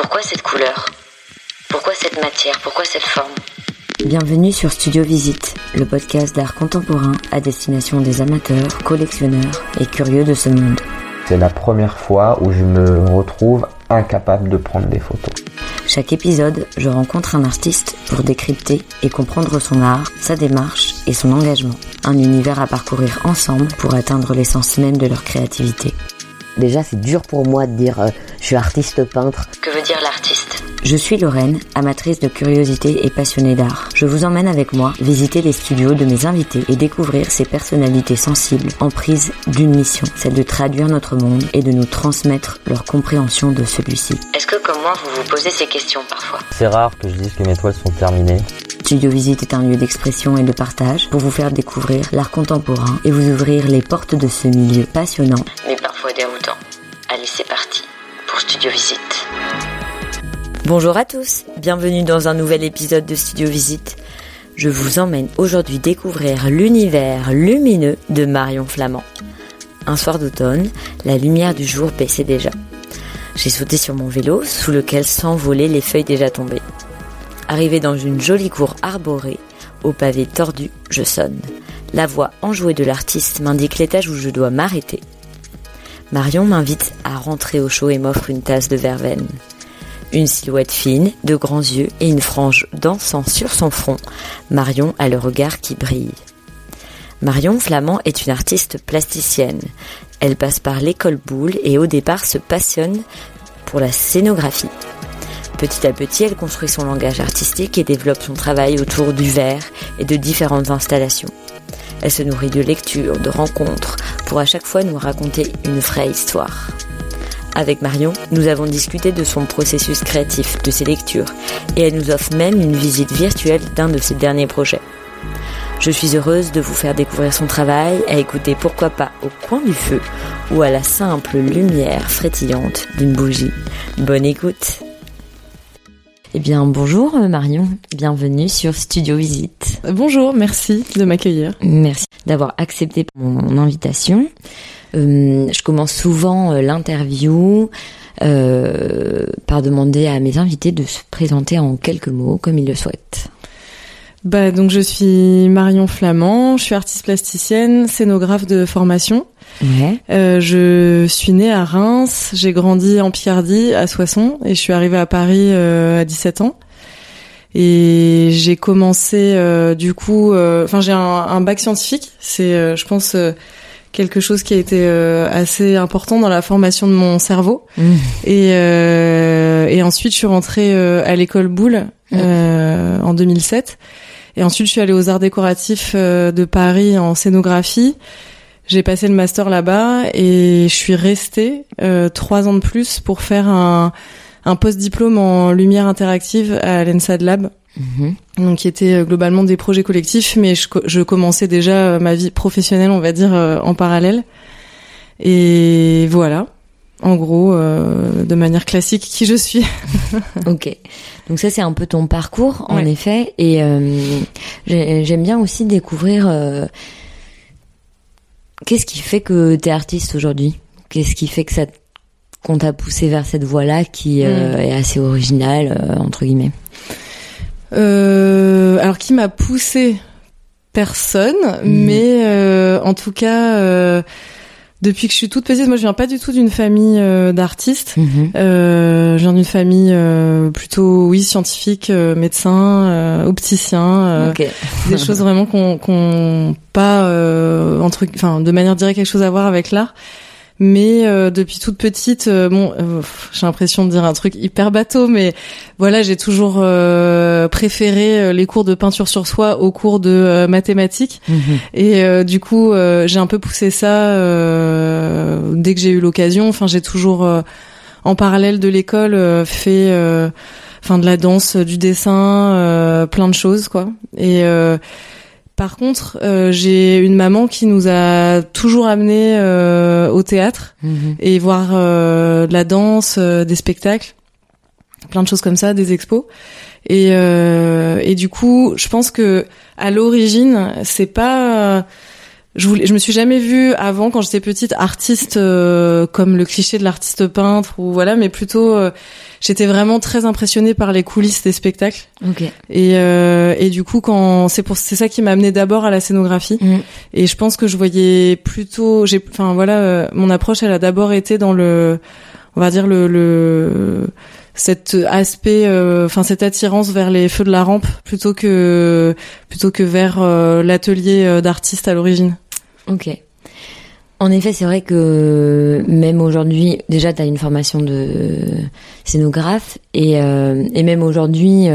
Pourquoi cette couleur? Pourquoi cette matière? Pourquoi cette forme? Bienvenue sur Studio Visite, le podcast d'art contemporain à destination des amateurs, collectionneurs et curieux de ce monde. C'est la première fois où je me retrouve incapable de prendre des photos. Chaque épisode, je rencontre un artiste pour décrypter et comprendre son art, sa démarche et son engagement. Un univers à parcourir ensemble pour atteindre l'essence même de leur créativité. Déjà, c'est dur pour moi de dire euh, je suis artiste peintre. Je suis Lorraine, amatrice de curiosité et passionnée d'art. Je vous emmène avec moi visiter les studios de mes invités et découvrir ces personnalités sensibles en prise d'une mission, celle de traduire notre monde et de nous transmettre leur compréhension de celui-ci. Est-ce que comme moi vous vous posez ces questions parfois? C'est rare que je dise que mes toiles sont terminées. Studio Visite est un lieu d'expression et de partage pour vous faire découvrir l'art contemporain et vous ouvrir les portes de ce milieu passionnant, mais parfois déroutant. Allez, c'est parti pour Studio Visite. Bonjour à tous, bienvenue dans un nouvel épisode de Studio Visite. Je vous emmène aujourd'hui découvrir l'univers lumineux de Marion Flamand. Un soir d'automne, la lumière du jour baissait déjà. J'ai sauté sur mon vélo sous lequel s'envolaient les feuilles déjà tombées. Arrivé dans une jolie cour arborée, au pavé tordu, je sonne. La voix enjouée de l'artiste m'indique l'étage où je dois m'arrêter. Marion m'invite à rentrer au chaud et m'offre une tasse de verveine. Une silhouette fine, de grands yeux et une frange dansant sur son front, Marion a le regard qui brille. Marion Flamand est une artiste plasticienne. Elle passe par l'école Boulle et au départ se passionne pour la scénographie. Petit à petit, elle construit son langage artistique et développe son travail autour du verre et de différentes installations. Elle se nourrit de lectures, de rencontres, pour à chaque fois nous raconter une vraie histoire. Avec Marion, nous avons discuté de son processus créatif, de ses lectures, et elle nous offre même une visite virtuelle d'un de ses derniers projets. Je suis heureuse de vous faire découvrir son travail, à écouter pourquoi pas au coin du feu ou à la simple lumière frétillante d'une bougie. Bonne écoute eh bien, bonjour euh, Marion, bienvenue sur Studio Visite. Bonjour, merci de m'accueillir. Merci d'avoir accepté mon invitation. Euh, je commence souvent euh, l'interview euh, par demander à mes invités de se présenter en quelques mots, comme ils le souhaitent. Bah donc je suis Marion Flamand, je suis artiste plasticienne, scénographe de formation. Ouais. Euh, je suis née à Reims, j'ai grandi en Picardie, à Soissons, et je suis arrivée à Paris euh, à 17 ans. Et j'ai commencé euh, du coup, enfin j'ai un, un, bac scientifique, c'est je pense quelque chose qui a été assez important dans la formation de mon cerveau. Mmh. Et, et ensuite je suis rentrée à l'école Boulle mmh. en 2007. Et ensuite, je suis allée aux Arts décoratifs de Paris en scénographie. J'ai passé le master là-bas et je suis restée euh, trois ans de plus pour faire un, un post-diplôme en lumière interactive à l'ENSAD Lab. Mmh. Donc, qui était globalement des projets collectifs, mais je, je commençais déjà ma vie professionnelle, on va dire, euh, en parallèle. Et voilà en gros, euh, de manière classique, qui je suis. ok. Donc ça, c'est un peu ton parcours, en ouais. effet. Et euh, j'aime bien aussi découvrir euh, qu'est-ce qui fait que tu es artiste aujourd'hui? Qu'est-ce qui fait que ça qu'on t'a poussé vers cette voie-là qui mm. est assez originale, entre guillemets? Alors, qui m'a poussé Personne, mm. mais en tout cas depuis que je suis toute petite, moi je viens pas du tout d'une famille euh, d'artistes. Mmh. Euh, je viens d'une famille euh, plutôt, oui, scientifique, euh, médecin, euh, opticien, okay. des choses vraiment qu'on qu'on pas entre, enfin, de manière directe quelque chose à voir avec l'art. Mais euh, depuis toute petite, euh, bon, euh, j'ai l'impression de dire un truc hyper bateau, mais voilà, j'ai toujours euh, préféré les cours de peinture sur soi aux cours de mathématiques. Mmh. Et du coup, j'ai un peu poussé ça dès que j'ai eu l'occasion. Enfin, j'ai toujours, en parallèle de l'école, fait, enfin, de la danse, du dessin, plein de choses, quoi. Et par contre, euh, j'ai une maman qui nous a toujours amené euh, au théâtre mmh. et voir euh, de la danse, des spectacles, plein de choses comme ça, des expos. Et, et du coup, je pense que à l'origine, c'est pas je voulais, je me suis jamais vue avant quand j'étais petite artiste euh, comme le cliché de l'artiste peintre ou voilà, mais plutôt euh, j'étais vraiment très impressionnée par les coulisses des spectacles. Ok. Et euh, et du coup quand c'est pour c'est ça qui m'a amené d'abord à la scénographie. Mm. Et je pense que je voyais plutôt j'ai enfin voilà euh, mon approche elle a d'abord été dans le on va dire le le cet aspect euh, enfin cette attirance vers les feux de la rampe plutôt que plutôt que vers euh, l'atelier euh, d'artiste à l'origine. Ok. En effet, c'est vrai que même aujourd'hui, déjà, tu as une formation de scénographe et, et même aujourd'hui,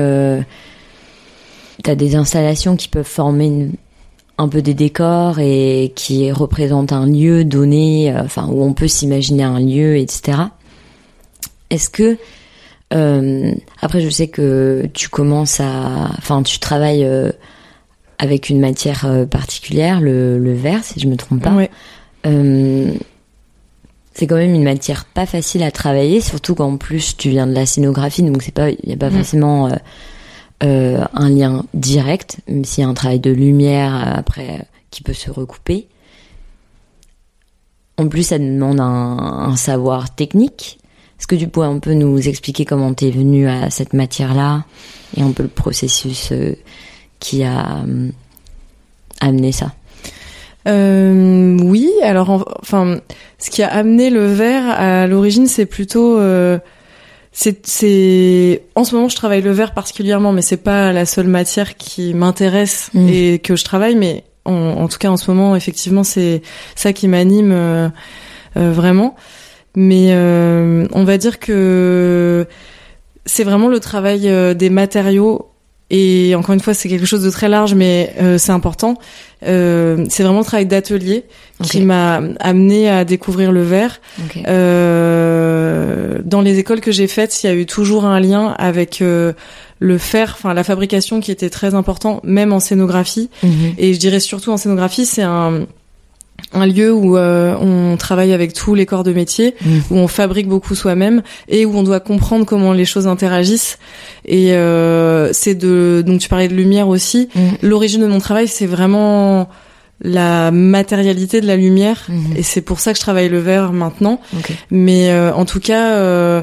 tu as des installations qui peuvent former un peu des décors et qui représentent un lieu donné, enfin où on peut s'imaginer un lieu, etc. Est-ce que euh, après, je sais que tu commences à, enfin, tu travailles euh, avec une matière euh, particulière, le, le verre, si je me trompe pas. Ouais. Euh, c'est quand même une matière pas facile à travailler, surtout qu'en plus tu viens de la scénographie, donc c'est pas, il y a pas Mm. forcément euh, un lien direct, même s'il y a un travail de lumière après qui peut se recouper. En plus, ça demande un, un savoir technique. Est-ce que tu pourrais un peu nous expliquer comment t'es venu à cette matière-là et un peu le processus euh, qui a euh, amené ça? Euh, oui, alors en- enfin, ce qui a amené le verre à l'origine, c'est plutôt, euh, c'est, en ce moment, je travaille le verre particulièrement, mais c'est pas la seule matière qui m'intéresse Mm. et que je travaille, mais en, en tout cas en ce moment, effectivement, c'est ça qui m'anime euh, vraiment. Mais euh, on va dire que c'est vraiment le travail euh, des matériaux et encore une fois, c'est quelque chose de très large, mais euh, c'est important. Euh, c'est vraiment le travail d'atelier qui m'a amené à découvrir le verre. Ok. Euh, dans les écoles que j'ai faites, il y a eu toujours un lien avec le fer, enfin la fabrication qui était très important, même en scénographie. Mhm. Et je dirais surtout en scénographie, c'est un un lieu où euh, on travaille avec tous les corps de métier, Mhm. où on fabrique beaucoup soi-même et où on doit comprendre comment les choses interagissent. Et euh, c'est de donc tu parlais de lumière aussi. Mhm. L'origine de mon travail, c'est vraiment la matérialité de la lumière Mhm. et c'est pour ça que je travaille le verre maintenant. Mais euh, en tout cas, euh,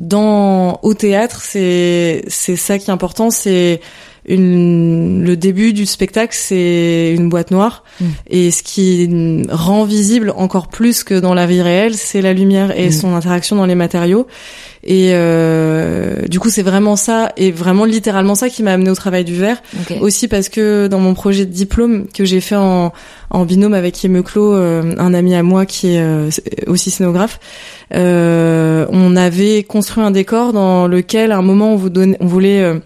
dans au théâtre, c'est c'est ça qui est important. C'est une le début du spectacle, c'est une boîte noire. Mm. Et ce qui rend visible encore plus que dans la vie réelle, c'est la lumière et Mm. son interaction dans les matériaux. Et euh, du coup, c'est vraiment ça et vraiment littéralement ça qui m'a amené au travail du verre. Aussi parce que dans mon projet de diplôme que j'ai fait en, en binôme avec Yeme Clos, euh, un ami à moi qui est euh, aussi scénographe, euh, on avait construit un décor dans lequel à un moment on, vous donnait, on voulait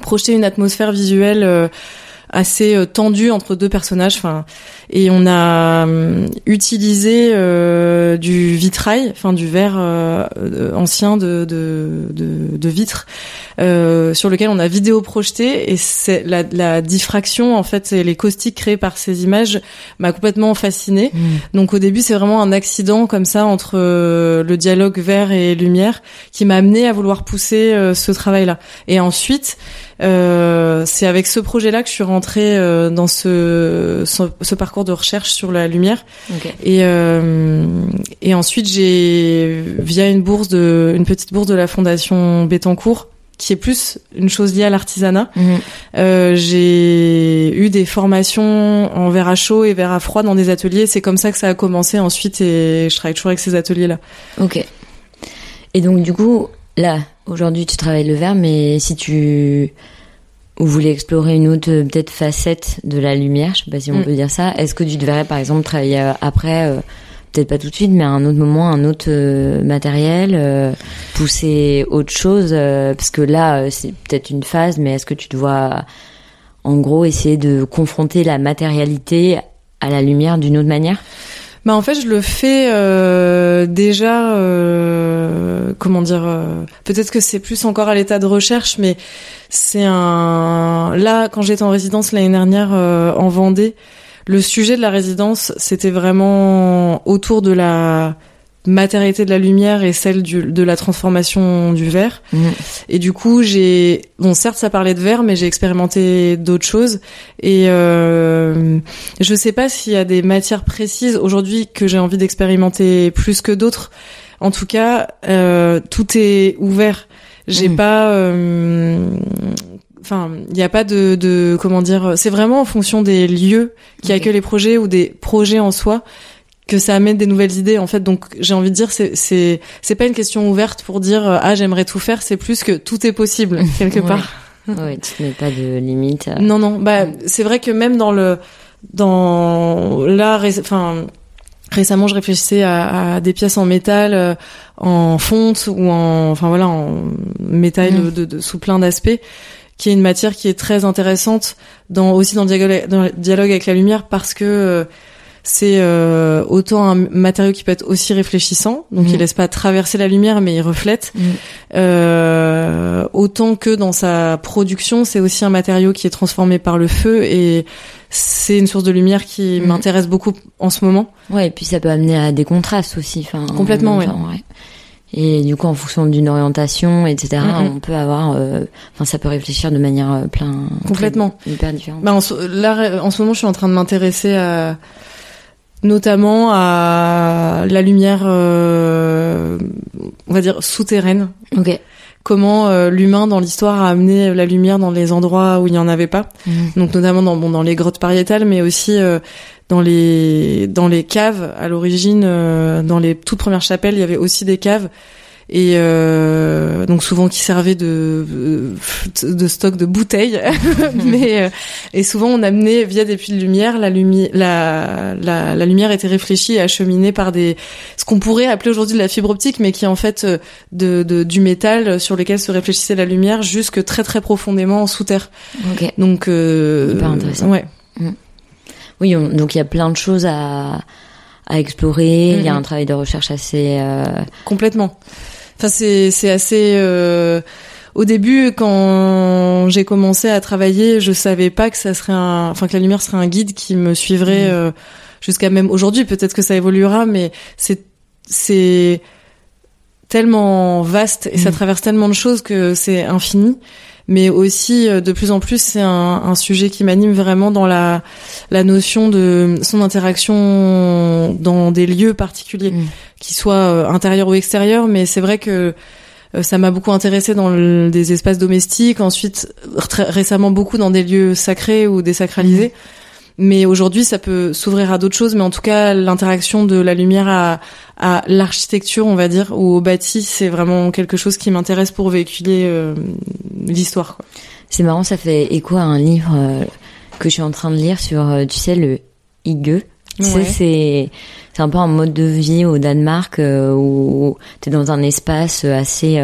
projeter une atmosphère visuelle euh, assez euh, tendue entre deux personnages. Enfin, et on a hum, utilisé euh, du vitrail, enfin du verre euh, euh, ancien de, de, de, de vitre, euh, sur lequel on a vidéo projeté et c'est la, la diffraction en fait et les caustiques créés par ces images m'a complètement fascinée. Mhm. Donc au début c'est vraiment un accident comme ça entre euh, le dialogue verre et lumière qui m'a amené à vouloir pousser euh, ce travail-là. Et ensuite euh, c'est avec ce projet-là que je suis rentrée euh, dans ce, ce ce parcours de recherche sur la lumière. Et, euh, et ensuite, j'ai, via une bourse de, une petite bourse de la fondation Bettencourt, qui est plus une chose liée à l'artisanat, Mhm. euh, j'ai eu des formations en verre à chaud et verre à froid dans des ateliers. C'est comme ça que ça a commencé ensuite et je travaille toujours avec ces ateliers-là. Ok. Et donc du coup, là, aujourd'hui, tu travailles le verre, mais si tu voulais explorer une autre euh, peut-être facette de la lumière, je sais pas si on Mm. peut dire ça, est-ce que tu devrais par exemple travailler euh, après, euh, peut-être pas tout de suite, mais à un autre moment, un autre euh, matériel, euh, pousser autre chose, euh, parce que là, c'est peut-être une phase, mais est-ce que tu dois, en gros, essayer de confronter la matérialité à la lumière d'une autre manière? Bah en fait, je le fais euh, déjà. euh, comment dire euh, Peut-être que c'est plus encore à l'état de recherche, mais c'est un. Là, quand j'étais en résidence l'année dernière euh, en Vendée, le sujet de la résidence, c'était vraiment autour de la matérialité de la lumière et celle du, de la transformation du verre. Mhm. Et du coup, j'ai bon certes ça parlait de verre, mais j'ai expérimenté d'autres choses. Et euh, je sais pas s'il y a des matières précises aujourd'hui que j'ai envie d'expérimenter plus que d'autres. En tout cas, euh, tout est ouvert. J'ai Mhm. pas euh, Enfin, il n'y a pas de, de comment dire. C'est vraiment en fonction des lieux qui accueillent les projets ou des projets en soi que ça amène des nouvelles idées en fait. Donc j'ai envie de dire c'est c'est c'est pas une question ouverte pour dire euh, ah j'aimerais tout faire. C'est plus que tout est possible quelque Ouais. part. Ouais, tu te mets pas de limite. euh. Non non. Bah c'est vrai que même dans le dans là ré- enfin récemment je réfléchissais à, à des pièces en métal euh, en fonte ou en enfin voilà en métal Mm. de, de- sous plein d'aspects qui est une matière qui est très intéressante dans aussi dans le dialogue, dans le dialogue avec la lumière parce que euh, c'est euh, autant un matériau qui peut être aussi réfléchissant donc Mm. il laisse pas traverser la lumière mais il reflète Mm. euh, autant que dans sa production c'est aussi un matériau qui est transformé par le feu et c'est une source de lumière qui Mm. m'intéresse beaucoup en ce moment Ouais, et puis ça peut amener à des contrastes aussi. Enfin, Complètement, enfin, ouais. Et du coup, en fonction d'une orientation, etc., on peut avoir, euh, enfin, ça peut réfléchir de manière euh, plein, Complètement. hyper différente. Bah, en, là, en ce moment, je suis en train de m'intéresser à, notamment à la lumière, euh, on va dire souterraine. ok. Comment euh, l'humain dans l'histoire a amené la lumière dans les endroits où il n'y en avait pas. Mhm. Donc notamment dans bon dans les grottes pariétales, mais aussi euh, dans les dans les caves. À l'origine, euh, dans les toutes premières chapelles, il y avait aussi des caves et euh, donc souvent qui servaient de de stock de bouteilles, mais euh, et souvent on amenait via des puits de lumière la lumière la, la la lumière était réfléchie et acheminée par des ce qu'on pourrait appeler aujourd'hui de la fibre optique, mais qui est en fait euh, de, de du métal sur lequel se réfléchissait la lumière jusque très très profondément sous terre. Ok. Donc euh, Hyper intéressant. Ouais. Oui, on- donc il y a plein de choses à, à explorer. Il y a Mhm. un travail de recherche assez. euh, Complètement. Enfin, c'est c'est assez. euh, Au début, quand j'ai commencé à travailler, je savais pas que ça serait un, enfin que la lumière serait un guide qui me suivrait Mhm. euh, jusqu'à même aujourd'hui. Peut-être que ça évoluera, mais c'est c'est tellement vaste et ça Mhm. traverse tellement de choses que c'est infini. Mais aussi, euh, de plus en plus, c'est un, un sujet qui m'anime vraiment dans la la notion de son interaction dans des lieux particuliers Mhm. qui soient euh, intérieurs ou extérieurs, mais c'est vrai que euh, ça m'a beaucoup intéressé dans le- des espaces domestiques, ensuite très récemment beaucoup dans des lieux sacrés ou désacralisés. Mais aujourd'hui, ça peut s'ouvrir à d'autres choses, mais en tout cas, l'interaction de la lumière à, à l'architecture, on va dire, ou au bâti, c'est vraiment quelque chose qui m'intéresse pour véhiculer euh, l'histoire. quoi. C'est marrant, ça fait écho à un livre euh, que je suis en train de lire sur, euh, tu sais, le hygge. Tu sais, c'est c'est un peu un mode de vie au Danemark euh, où tu es dans un espace assez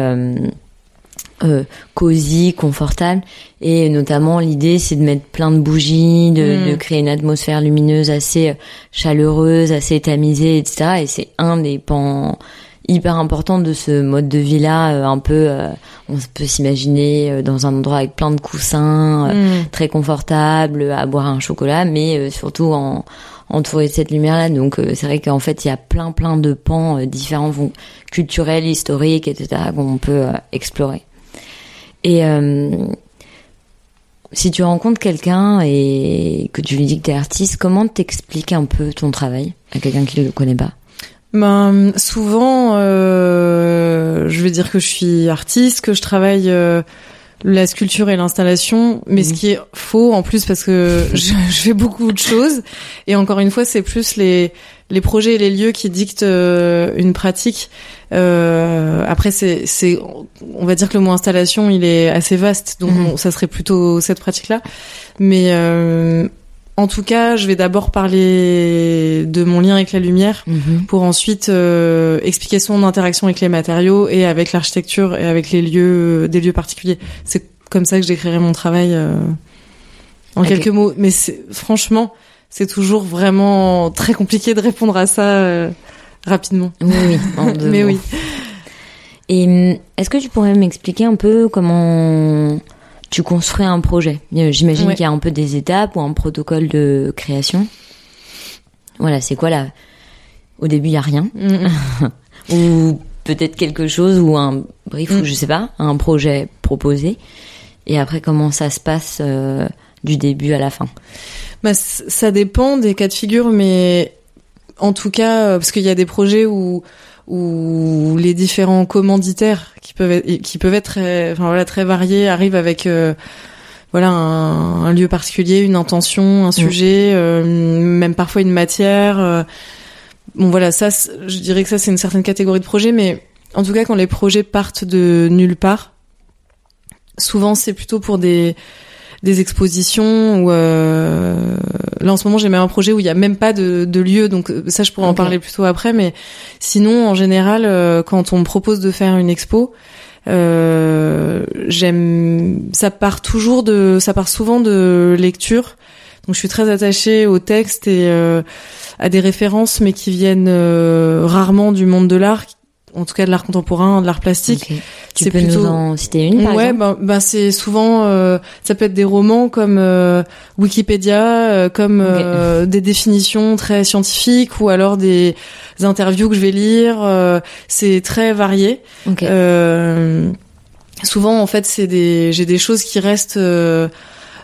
euh, cosy, confortable. Et notamment, l'idée, c'est de mettre plein de bougies, de, Mm. de créer une atmosphère lumineuse assez euh, chaleureuse, assez tamisée, etc. Et c'est un des pans hyper importants de ce mode de vie-là, euh, un peu, euh, on peut s'imaginer euh, dans un endroit avec plein de coussins, Mm. très confortable, à boire un chocolat, mais euh, surtout en entouré de cette lumière-là. Donc euh, c'est vrai qu'en fait, il y a plein plein de pans différents, culturels, historiques, etc. qu'on peut explorer. Et euh, si tu rencontres quelqu'un et que tu lui dis que tu es artiste, comment t'expliques un peu ton travail à quelqu'un qui ne le connaît pas? Ben, souvent, euh, je vais dire que je suis artiste, que je travaille euh, la sculpture et l'installation, mais ce Mhm. qui est faux en plus parce que je, je fais beaucoup de choses. Et encore une fois, c'est plus les les projets et les lieux qui dictent euh, une pratique. Euh, après, c'est c'est on va dire que le mot installation, il est assez vaste, donc Mhm. ça serait plutôt cette pratique-là. Mais euh, en tout cas, je vais d'abord parler de mon lien avec la lumière pour ensuite euh, expliquer son interaction avec les matériaux et avec l'architecture et avec les lieux, des lieux particuliers. C'est comme ça que je décrirais mon travail euh, en quelques mots. Mais franchement, c'est toujours vraiment très compliqué de répondre à ça euh, rapidement. Oui, oui. en deux Mais mots. oui. Et hum, est-ce que tu pourrais m'expliquer un peu comment tu construis un projet Euh, J'imagine Ouais. qu'il y a un peu des étapes ou un protocole de création. Voilà, c'est quoi la au début il y a rien Mm. ou peut-être quelque chose ou un brief Mm. ou je sais pas, un projet proposé. Et après comment ça se passe euh, du début à la fin? Bah, ça dépend des cas de figure, mais en tout cas, euh, parce qu'il y a des projets où où les différents commanditaires qui peuvent être, qui peuvent être très, enfin voilà, très variés arrivent avec euh, voilà un, un lieu particulier, une intention, un sujet, euh, même parfois une matière. euh. bon voilà, ça, je dirais que ça c'est une certaine catégorie de projet, mais en tout cas quand les projets partent de nulle part, souvent c'est plutôt pour des des expositions ou euh, là en ce moment j'ai même un projet où il y a même pas de, de lieu donc euh, ça je pourrais en parler plutôt après mais sinon en général euh, quand on me propose de faire une expo euh, j'aime ça part toujours de ça part souvent de lecture. Donc je suis très attachée au texte et euh, à des références mais qui viennent euh, rarement du monde de l'art en tout cas de l'art contemporain de l'art plastique. Tu c'est peux plutôt- nous en citer une par ouais, exemple ben, ben, c'est souvent, euh, ça peut être des romans comme euh, Wikipédia, euh, comme Ok. euh, des définitions très scientifiques ou alors des interviews que je vais lire. euh, c'est très varié. Ok. Euh, souvent, en fait, c'est des, j'ai des choses qui restent euh,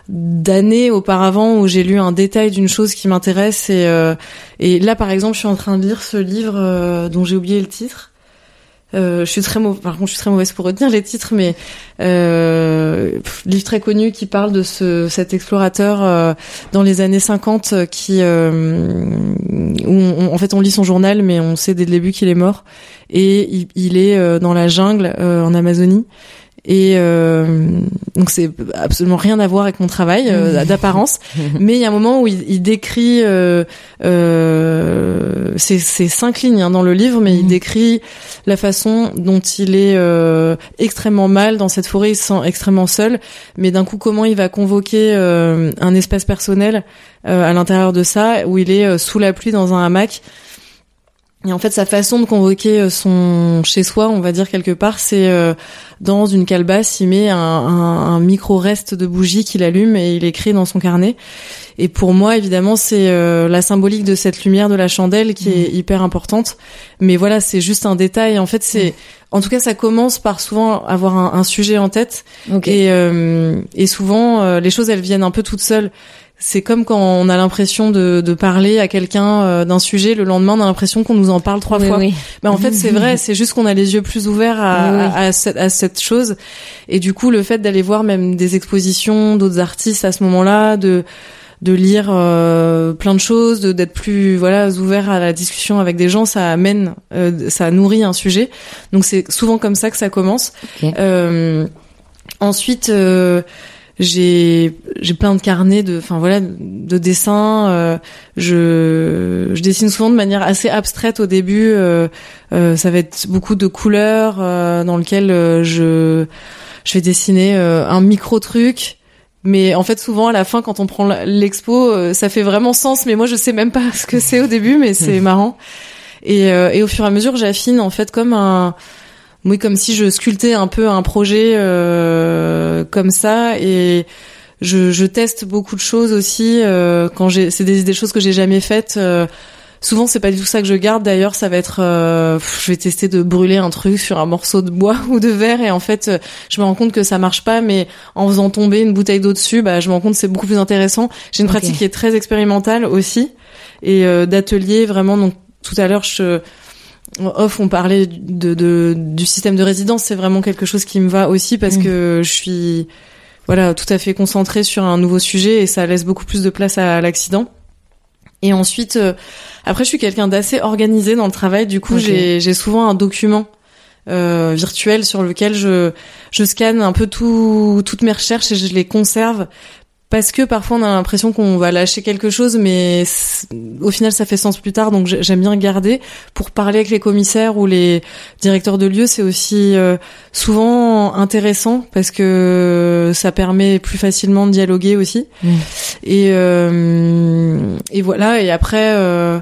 d'années auparavant où j'ai lu un détail d'une chose qui m'intéresse et euh, et là, par exemple, je suis en train de lire ce livre euh, dont j'ai oublié le titre. Euh, je suis très mau- par contre, je suis très mauvaise pour retenir les titres, mais euh, livre très connu qui parle de ce cet explorateur euh, dans les années 50 euh, qui où on- en fait on lit son journal, mais on sait dès le début qu'il est mort et il, il est dans la jungle en Amazonie. Et euh, donc c'est absolument rien à voir avec mon travail euh, d'apparence, mais il y a un moment où il, il décrit, euh, euh, cinq lignes hein, dans le livre, mais il Mhm. décrit la façon dont il est euh, extrêmement mal dans cette forêt, il se sent extrêmement seul, mais d'un coup comment il va convoquer euh, un espace personnel euh, à l'intérieur de ça, où il est sous la pluie dans un hamac. Et en fait, sa façon de convoquer euh, son chez soi, on va dire quelque part, c'est euh, dans une calebasse, il met un, un, un micro reste de bougie qu'il allume et il écrit dans son carnet. Et pour moi, évidemment, c'est euh, la symbolique de cette lumière de la chandelle qui est hyper importante. Mais voilà, c'est juste un détail. En fait, c'est, en tout cas, ça commence par souvent avoir un, un sujet en tête. Ok. Et, euh, et souvent, euh, les choses, elles viennent un peu toutes seules. C'est comme quand on a l'impression de, de parler à quelqu'un euh, d'un sujet, le lendemain, on a l'impression qu'on nous en parle trois Oui, fois. oui. Mais en fait, c'est vrai, c'est juste qu'on a les yeux plus ouverts à, Oui, à, à cette, à cette chose. Et du coup, le fait d'aller voir même des expositions d'autres artistes à ce moment-là, de de lire euh, plein de choses, de d'être plus voilà ouvert à la discussion avec des gens, ça amène, euh, ça nourrit un sujet. Donc c'est souvent comme ça que ça commence. Ok. Euh, ensuite, euh, j'ai j'ai plein de carnets de enfin voilà de dessins euh, je je dessine souvent de manière assez abstraite au début euh, euh, ça va être beaucoup de couleurs euh, dans lequel euh, je je vais dessiner euh, un micro truc. Mais en fait souvent à la fin quand on prend l'expo ça fait vraiment sens mais moi je sais même pas ce que c'est au début mais c'est marrant. Et euh, et au fur et à mesure j'affine en fait comme un oui, comme si je sculptais un peu un projet euh, comme ça et je, je teste beaucoup de choses aussi euh, quand j'ai c'est des, des choses que j'ai jamais faites. euh, souvent c'est pas du tout ça que je garde. D'ailleurs, ça va être euh, je vais tester de brûler un truc sur un morceau de bois ou de verre et en fait euh, je me rends compte que ça marche pas. Mais en faisant tomber une bouteille d'eau dessus, bah je me rends compte que c'est beaucoup plus intéressant. J'ai une pratique qui est très expérimentale aussi et euh, d'atelier vraiment. Donc tout à l'heure je off, on parlait de, de, du système de résidence. C'est vraiment quelque chose qui me va aussi parce Mm. que je suis, voilà, tout à fait concentrée sur un nouveau sujet et ça laisse beaucoup plus de place à, l'accident. Et ensuite, euh, après, je suis quelqu'un d'assez organisé dans le travail. Du coup, j'ai souvent un document euh, virtuel sur lequel je, je scanne un peu tout, toutes mes recherches et je les conserve parce que parfois on a l'impression qu'on va lâcher quelque chose, mais au final ça fait sens plus tard, donc j'ai- j'aime bien garder pour parler avec les commissaires ou les directeurs de lieux. C'est aussi euh, souvent intéressant parce que ça permet plus facilement de dialoguer aussi. Mm. Et euh, et voilà. Et après euh,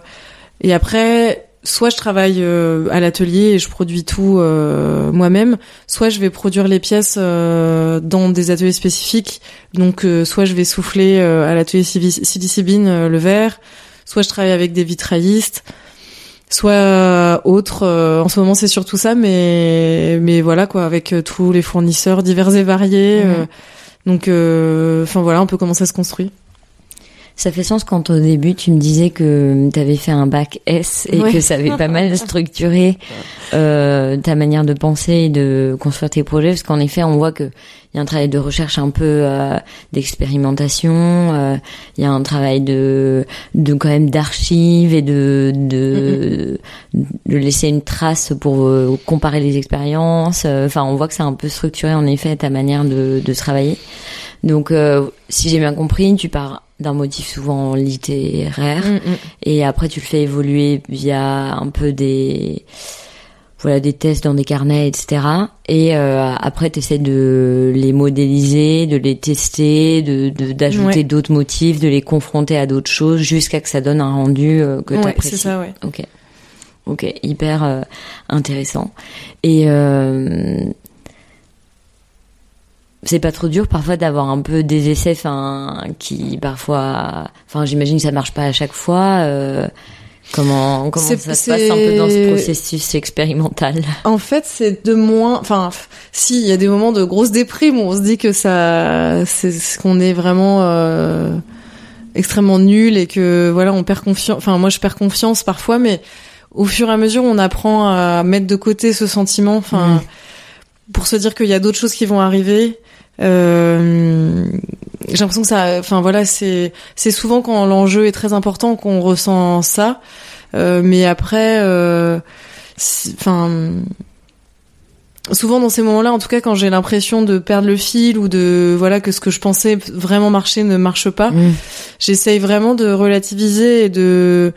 et après. Soit je travaille euh, à l'atelier et je produis tout euh, moi-même, soit je vais produire les pièces euh, dans des ateliers spécifiques donc, euh, soit je vais souffler euh, à l'atelier euh, le verre, soit je travaille avec des vitraillistes, soit autre. Euh, en ce moment, c'est surtout ça, mais mais voilà quoi, avec tous les fournisseurs divers et variés. Mhm. donc, enfin voilà, un peu comment ça se construit. Ça fait sens quand au début tu me disais que tu avais fait un bac S et Ouais. que ça avait pas mal structuré euh, ta manière de penser et de construire tes projets parce qu'en effet on voit que il y a un travail de recherche un peu euh, d'expérimentation, euh, il y a un travail de de quand même d'archives et de de, de laisser une trace pour euh, comparer les expériences. Euh, Enfin on voit que c'est un peu structuré en effet ta manière de de travailler. Donc, euh, si j'ai bien compris, tu pars d'un motif souvent littéraire et après tu le fais évoluer via un peu des voilà des tests dans des carnets, etc. Et euh, après, tu essaies de les modéliser, de les tester, de de- d'ajouter Ouais. d'autres motifs, de les confronter à d'autres choses, jusqu'à que ça donne un rendu euh, que tu Ouais, apprécies. c'est ça, ouais. Ok. Ok, hyper euh, intéressant. Et euh, c'est pas trop dur parfois d'avoir un peu des essais, enfin, qui parfois, enfin, j'imagine que ça marche pas à chaque fois. euh, comment comment ça se passe un peu dans ce processus expérimental? En fait, c'est de moins. Enfin, si il y a des moments de grosse déprime où on se dit que ça, c'est qu'on est vraiment euh, extrêmement nul et que voilà, on perd confiance. Enfin, moi, je perds confiance parfois, mais au fur et à mesure, on apprend à mettre de côté ce sentiment. Enfin. Pour se dire qu'il y a d'autres choses qui vont arriver. Euh, j'ai l'impression que ça, enfin voilà, c'est c'est souvent quand l'enjeu est très important qu'on ressent ça, Euh, mais après, euh, enfin, souvent dans ces moments-là, en tout cas quand j'ai l'impression de perdre le fil ou de voilà que ce que je pensais vraiment marcher ne marche pas, Mm. j'essaye vraiment de relativiser et de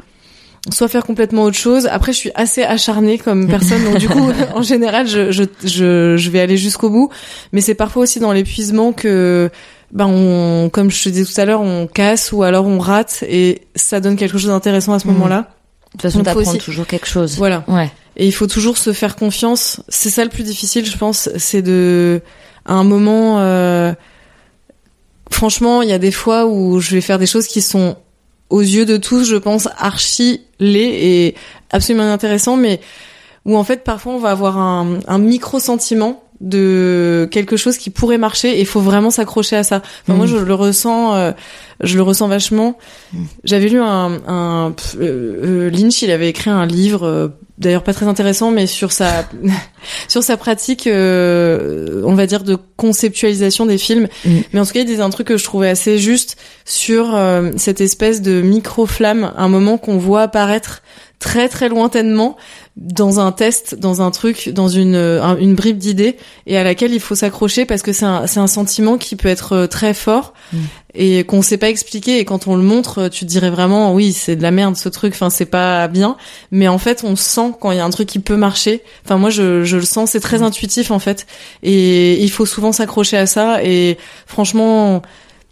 soit faire complètement autre chose. Après, je suis assez acharnée comme personne, donc du coup, en général, je, je, je, je vais aller jusqu'au bout. Mais c'est parfois aussi dans l'épuisement que, ben, on, comme je te disais tout à l'heure, on casse ou alors on rate et ça donne quelque chose d'intéressant à ce Mhm. moment-là. De toute façon, t'apprends aussi- toujours quelque chose. Voilà. Ouais. Et il faut toujours se faire confiance. C'est ça le plus difficile, je pense. C'est de, à un moment, euh, franchement, il y a des fois où je vais faire des choses qui sont aux yeux de tous, je pense, archi laids et absolument intéressants, mais où en fait, parfois, on va avoir un, un micro sentiment de quelque chose qui pourrait marcher et il faut vraiment s'accrocher à ça. Enfin, moi, Mhm. je le ressens, euh, je le ressens vachement. J'avais lu un, un pff, euh, euh, Lynch, il avait écrit un livre, d'ailleurs pas très intéressant, mais sur sa sur sa pratique, euh, on va dire de conceptualisation des films. Mm. Mais en tout cas, il disait un truc que je trouvais assez juste sur euh, cette espèce de micro flamme, un moment qu'on voit apparaître très très lointainement dans un test, dans un truc, dans une euh, un- une bribe d'idées et à laquelle il faut s'accrocher parce que c'est un c'est un sentiment qui peut être euh, très fort Mm. et qu'on sait pas expliquer et quand on le montre, tu te dirais vraiment oui c'est de la merde ce truc, enfin c'est pas bien, mais en fait on sent quand il y a un truc qui peut marcher. Enfin moi je je le sens, c'est très intuitif en fait et il faut souvent s'accrocher à ça et franchement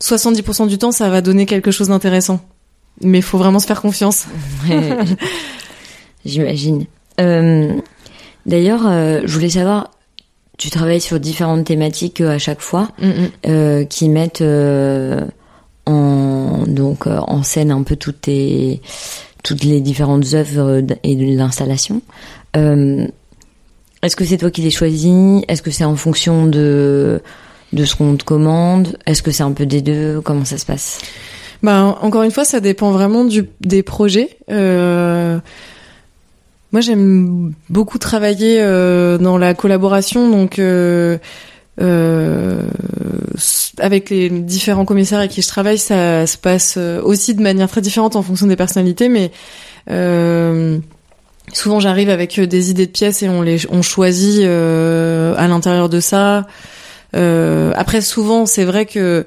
70% du temps ça va donner quelque chose d'intéressant. Mais il faut vraiment se faire confiance. J'imagine. Euh, D'ailleurs, euh, je voulais savoir, tu travailles sur différentes thématiques euh, à chaque fois, euh, qui mettent en donc en scène un peu toutes tes toutes les différentes œuvres et de l'installation. Est-ce que c'est toi qui les choisis? Est-ce que c'est en fonction de de ce qu'on te commande? Est-ce que c'est un peu des deux? Comment ça se passe? Bah, encore une fois, ça dépend vraiment du, des projets. Euh, moi, j'aime beaucoup travailler euh, dans la collaboration, donc euh, euh, avec les différents commissaires avec qui je travaille, ça se passe euh, aussi de manière très différente en fonction des personnalités, mais euh, souvent j'arrive avec des idées de pièces et on les on choisit à l'intérieur de ça. Après, souvent, c'est vrai que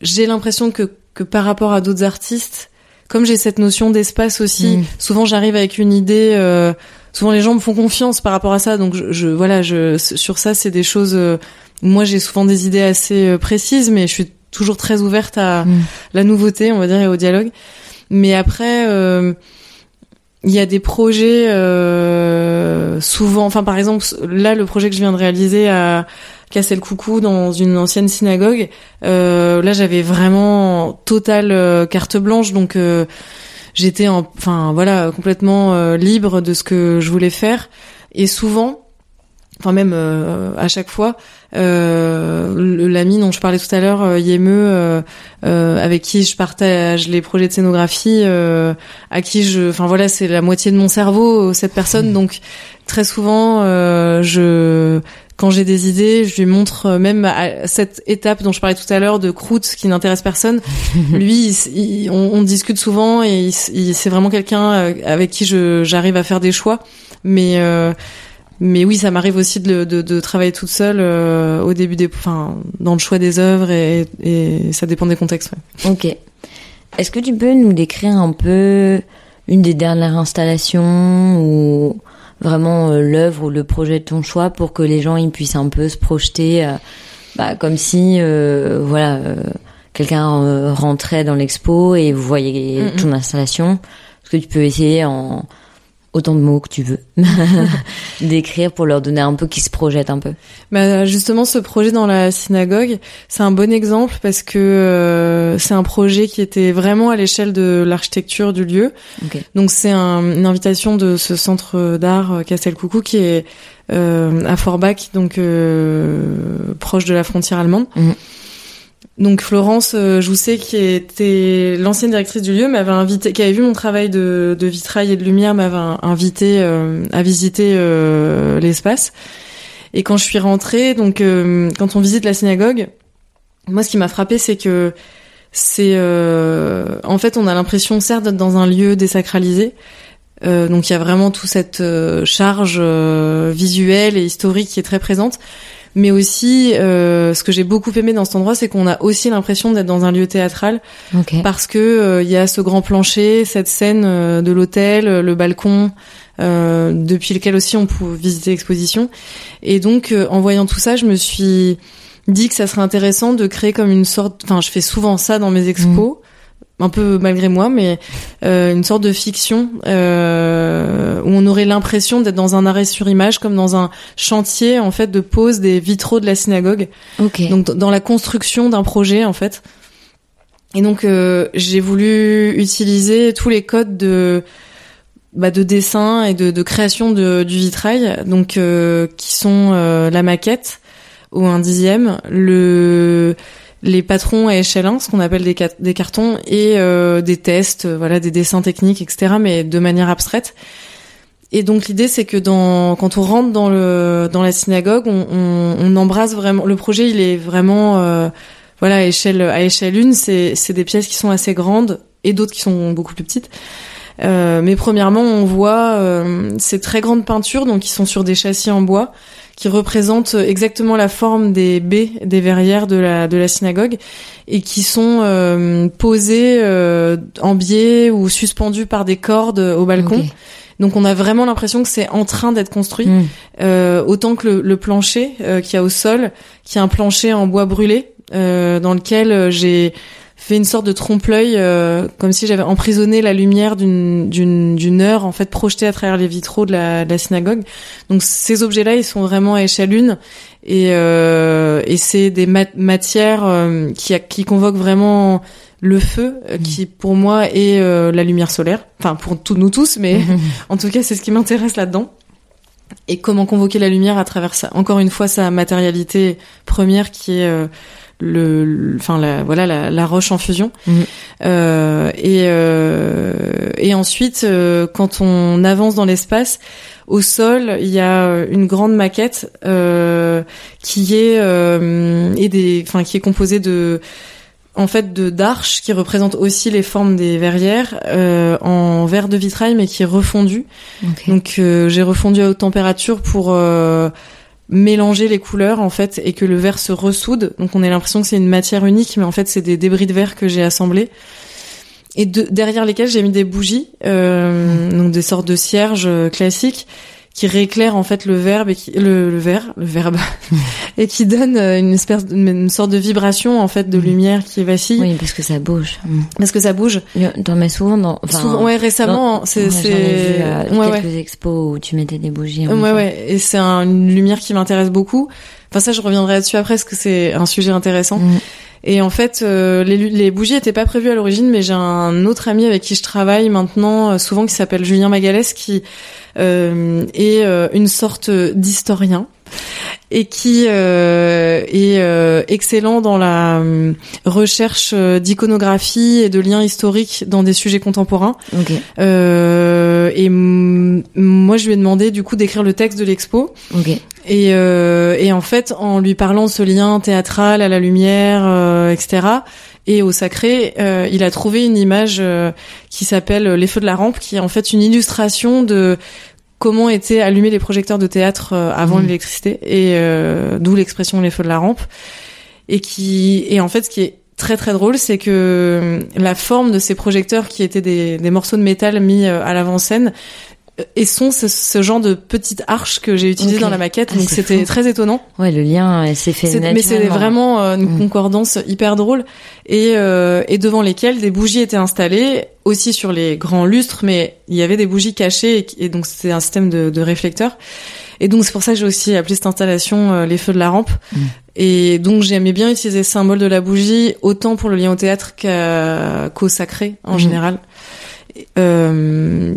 j'ai l'impression que que par rapport à d'autres artistes, comme j'ai cette notion d'espace aussi, Mm. souvent j'arrive avec une idée. euh, souvent les gens me font confiance par rapport à ça, donc je, je voilà, je sur ça c'est des choses. euh, moi j'ai souvent des idées assez euh, précises, mais je suis toujours très ouverte à Mm. la nouveauté, on va dire, et au dialogue. Mais après. euh, il y a des projets souvent, enfin par exemple là le projet que je viens de réaliser à Casser le coucou dans une ancienne synagogue, euh, là j'avais vraiment totale euh, carte blanche donc euh, j'étais enfin voilà complètement euh, libre de ce que je voulais faire. Et souvent enfin même euh, à chaque fois euh, l'ami dont je parlais tout à l'heure euh, Yémeux avec qui je partage les projets de scénographie à qui je enfin voilà c'est la moitié de mon cerveau cette personne. Donc très souvent je quand j'ai des idées, je lui montre euh, même à cette étape dont je parlais tout à l'heure de croûte qui n'intéresse personne. lui, on, discute souvent et c'est vraiment quelqu'un euh, avec qui j'arrive à faire des choix. Mais euh, mais oui, ça m'arrive aussi de, de, de, travailler toute seule au début des, enfin, dans le choix des œuvres et, et ça dépend des contextes. Ouais. Ok. Est-ce que tu peux nous décrire un peu une des dernières installations ou vraiment euh, l'œuvre ou le projet de ton choix pour que les gens ils puissent un peu se projeter euh, bah, comme si euh, voilà quelqu'un rentrait dans l'expo et vous voyez ton installation. Ce que tu peux essayer en autant de mots que tu veux d'écrire pour leur donner un peu qui se projette un peu. Bah justement ce projet dans la synagogue, c'est un bon exemple parce que euh, c'est un projet qui était vraiment à l'échelle de l'architecture du lieu. Donc c'est un, une invitation de ce centre d'art euh, Castelcoucou qui est euh, à Forbach donc proche de la frontière allemande. Mhm. Donc Florence euh, Jousset, qui était l'ancienne directrice du lieu, m'avait invité, qui avait vu mon travail de, vitrail et de lumière, m'avait invité euh, à visiter euh, l'espace. Et quand je suis rentrée, donc quand on visite la synagogue, moi ce qui m'a frappé, c'est que c'est en fait on a l'impression certes d'être dans un lieu désacralisé. donc il y a vraiment toute cette charge visuelle et historique qui est très présente mais aussi euh, ce que j'ai beaucoup aimé dans cet endroit, c'est qu'on a aussi l'impression d'être dans un lieu théâtral. Parce que euh, il y a ce grand plancher, cette scène euh, de l'hôtel, le balcon. depuis lequel aussi on peut visiter l'exposition. Et donc en voyant tout ça je me suis dit que ça serait intéressant de créer comme une sorte enfin je fais souvent ça dans mes expos mmh un peu malgré moi, mais euh, une sorte de fiction euh, où on aurait l'impression d'être dans un arrêt sur image, comme dans un chantier en fait de pose des vitraux de la synagogue. Donc dans la construction d'un projet en fait. Et donc euh, j'ai voulu utiliser tous les codes de bah, de dessin et de, de création de, du vitrail, donc qui sont la maquette ou un dixième, le les patrons à échelle 1, ce qu'on appelle des, cartons, et euh, des tests, euh, voilà, des dessins techniques, etc., mais de manière abstraite. Et donc l'idée, c'est que dans, quand on rentre dans le dans la synagogue, on, on, on embrasse vraiment. Le projet, il est vraiment, euh, voilà, à échelle à échelle une. C'est c'est des pièces qui sont assez grandes et d'autres qui sont beaucoup plus petites. Euh, mais premièrement, on voit euh, ces très grandes peintures, donc qui sont sur des châssis en bois, qui représente exactement la forme des baies des verrières de la de la synagogue et qui sont euh, posées euh, en biais ou suspendues par des cordes au balcon. Donc on a vraiment l'impression que c'est en train d'être construit, hmm. euh, autant que le, le plancher euh, qui a au sol, qui a un plancher en bois brûlé dans lequel j'ai fait une sorte de trompe-l'œil, euh, comme si j'avais emprisonné la lumière d'une heure en fait projetée à travers les vitraux de la, de la synagogue. Donc ces objets-là, ils sont vraiment à échelle une et euh, et c'est des matières euh, qui qui convoquent vraiment le feu, euh, mmh. qui pour moi est la lumière solaire. Enfin pour tous nous tous, mais en tout cas c'est ce qui m'intéresse là-dedans et comment convoquer la lumière à travers ça? Encore une fois, sa matérialité première qui est le, enfin la, voilà la, la, roche en fusion. Mhm. Euh, et euh, et ensuite, euh, quand on avance dans l'espace, au sol, il y a une grande maquette euh, qui est euh, et des, enfin qui est composée de en fait de d'arches qui représentent aussi les formes des verrières euh, en verre de vitrail mais qui est refondu. Donc j'ai refondu à haute température pour mélanger les couleurs en fait et que le verre se ressoude. Donc on a l'impression que c'est une matière unique, mais en fait c'est des débris de verre que j'ai assemblés. Et de, derrière lesquels j'ai mis des bougies, euh, donc des sortes de cierges euh, classiques qui rééclaire en fait le verbe et qui, le, le verbe, le verbe et qui donne euh, une espèce une sorte de vibration en fait de mm. lumière qui vacille. Oui, parce que ça bouge. Mm. Parce que ça bouge. T'en mets souvent dans. Enfin, ouais, récemment, c'est c'est. Euh, ouais, quelques expos où tu mettais des bougies. Ouais, ouais, et c'est une lumière qui m'intéresse beaucoup. Enfin ça, je reviendrai là-dessus après parce que c'est un sujet intéressant. Mm. Et en fait, euh, les, les bougies étaient pas prévues à l'origine, mais j'ai un autre ami avec qui je travaille maintenant, euh, souvent qui s'appelle Julien Magalès, qui euh, est euh, une sorte d'historien et qui euh, est euh, excellent dans la euh, recherche d'iconographie et de liens historiques dans des sujets contemporains. Et moi, je lui ai demandé du coup d'écrire le texte de l'expo. Et, et en fait, en lui parlant de ce lien théâtral à la lumière, etc., et au sacré, euh, il a trouvé une image euh, qui s'appelle Les Feux de la Rampe, qui est en fait une illustration de comment étaient allumés les projecteurs de théâtre euh, avant Mhm. l'électricité, et euh, d'où l'expression Les Feux de la Rampe. Et qui, et en fait, ce qui est très très drôle, c'est que euh, la forme de ces projecteurs, qui étaient des, des morceaux de métal mis euh, à l'avant-scène, euh, et sont ce, ce genre de petites arches que j'ai utilisées dans la maquette. Ah, donc c'était très étonnant. Ouais, le lien euh, s'est fait mais c'est vraiment euh, une Mm. concordance hyper drôle et, euh, et devant lesquelles des bougies étaient installées aussi sur les grands lustres, mais il y avait des bougies cachées et, donc c'était un système de, de réflecteurs. Et donc c'est pour ça que j'ai aussi appelé cette installation euh, les feux de la rampe. Mm. Et donc j'aimais bien utiliser le symbole de la bougie autant pour le lien au théâtre qu'au sacré en Mm. général. Euh,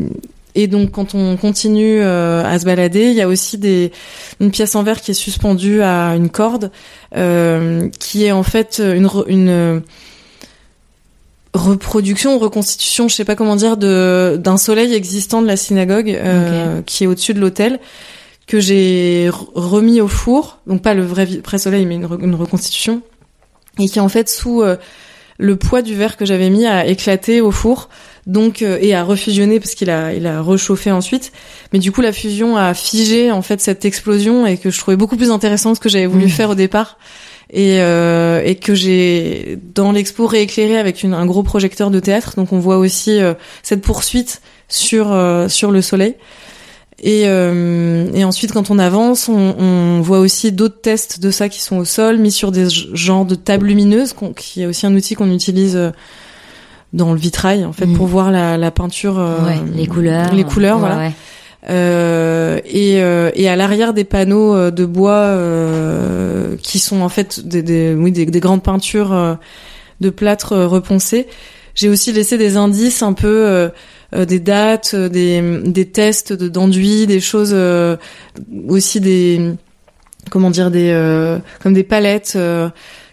et donc quand on continue euh, à se balader, il y a aussi des une pièce en verre qui est suspendue à une corde, euh, qui est en fait une une euh, reproduction, reconstitution, je sais pas comment dire, de d'un soleil existant de la synagogue euh, qui est au-dessus de l'autel que j'ai re- remis au four, donc pas le vrai, vrai soleil, mais une, une reconstitution, et qui en fait sous le poids du verre que j'avais mis a éclaté au four, donc euh, et a refusionné parce qu'il a il a réchauffé ensuite, mais du coup la fusion a figé en fait cette explosion et que je trouvais beaucoup plus intéressant que ce que j'avais voulu Mmh. faire au départ. Et, euh, et que j'ai dans l'expo rééclairé avec une, un gros projecteur de théâtre, donc on voit aussi euh, cette poursuite sur euh, sur le soleil. Et, euh, et ensuite, quand on avance, on, on voit aussi d'autres tests de ça qui sont au sol, mis sur des genres de tables lumineuses, qu'on- qui est aussi un outil qu'on utilise euh, dans le vitrail, en fait, Mhm. pour voir la, la peinture. euh, Ouais, les couleurs. Les couleurs, Ouais, voilà. ouais. Euh, et, euh, et à l'arrière des panneaux de bois euh, qui sont en fait des, des, oui, des, des grandes peintures de plâtre reponcé, j'ai aussi laissé des indices un peu des dates, euh, des, des tests de d'enduit, des choses euh, aussi des comment dire des euh, comme des palettes euh,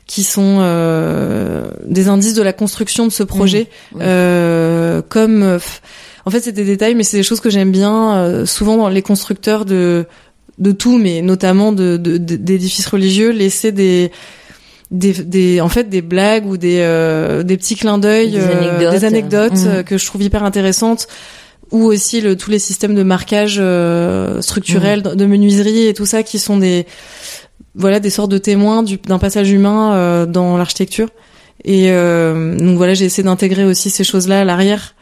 qui sont euh, des indices de la construction de ce projet, Mmh, euh, comme euh, en fait c'est des détails, mais c'est des choses que j'aime bien euh, souvent dans les constructeurs de de tout, mais notamment de- d'édifices religieux, laisser des des, des en fait des blagues ou des euh, des petits clins d'œil Des euh, anecdotes. des anecdotes Mhm. euh, que je trouve hyper intéressantes ou aussi le, tous les systèmes de marquage euh, structurel de menuiserie et tout ça qui sont des voilà des sortes de témoins du- d'un passage humain euh, dans l'architecture et euh, donc voilà j'ai essayé d'intégrer aussi ces choses là à l'arrière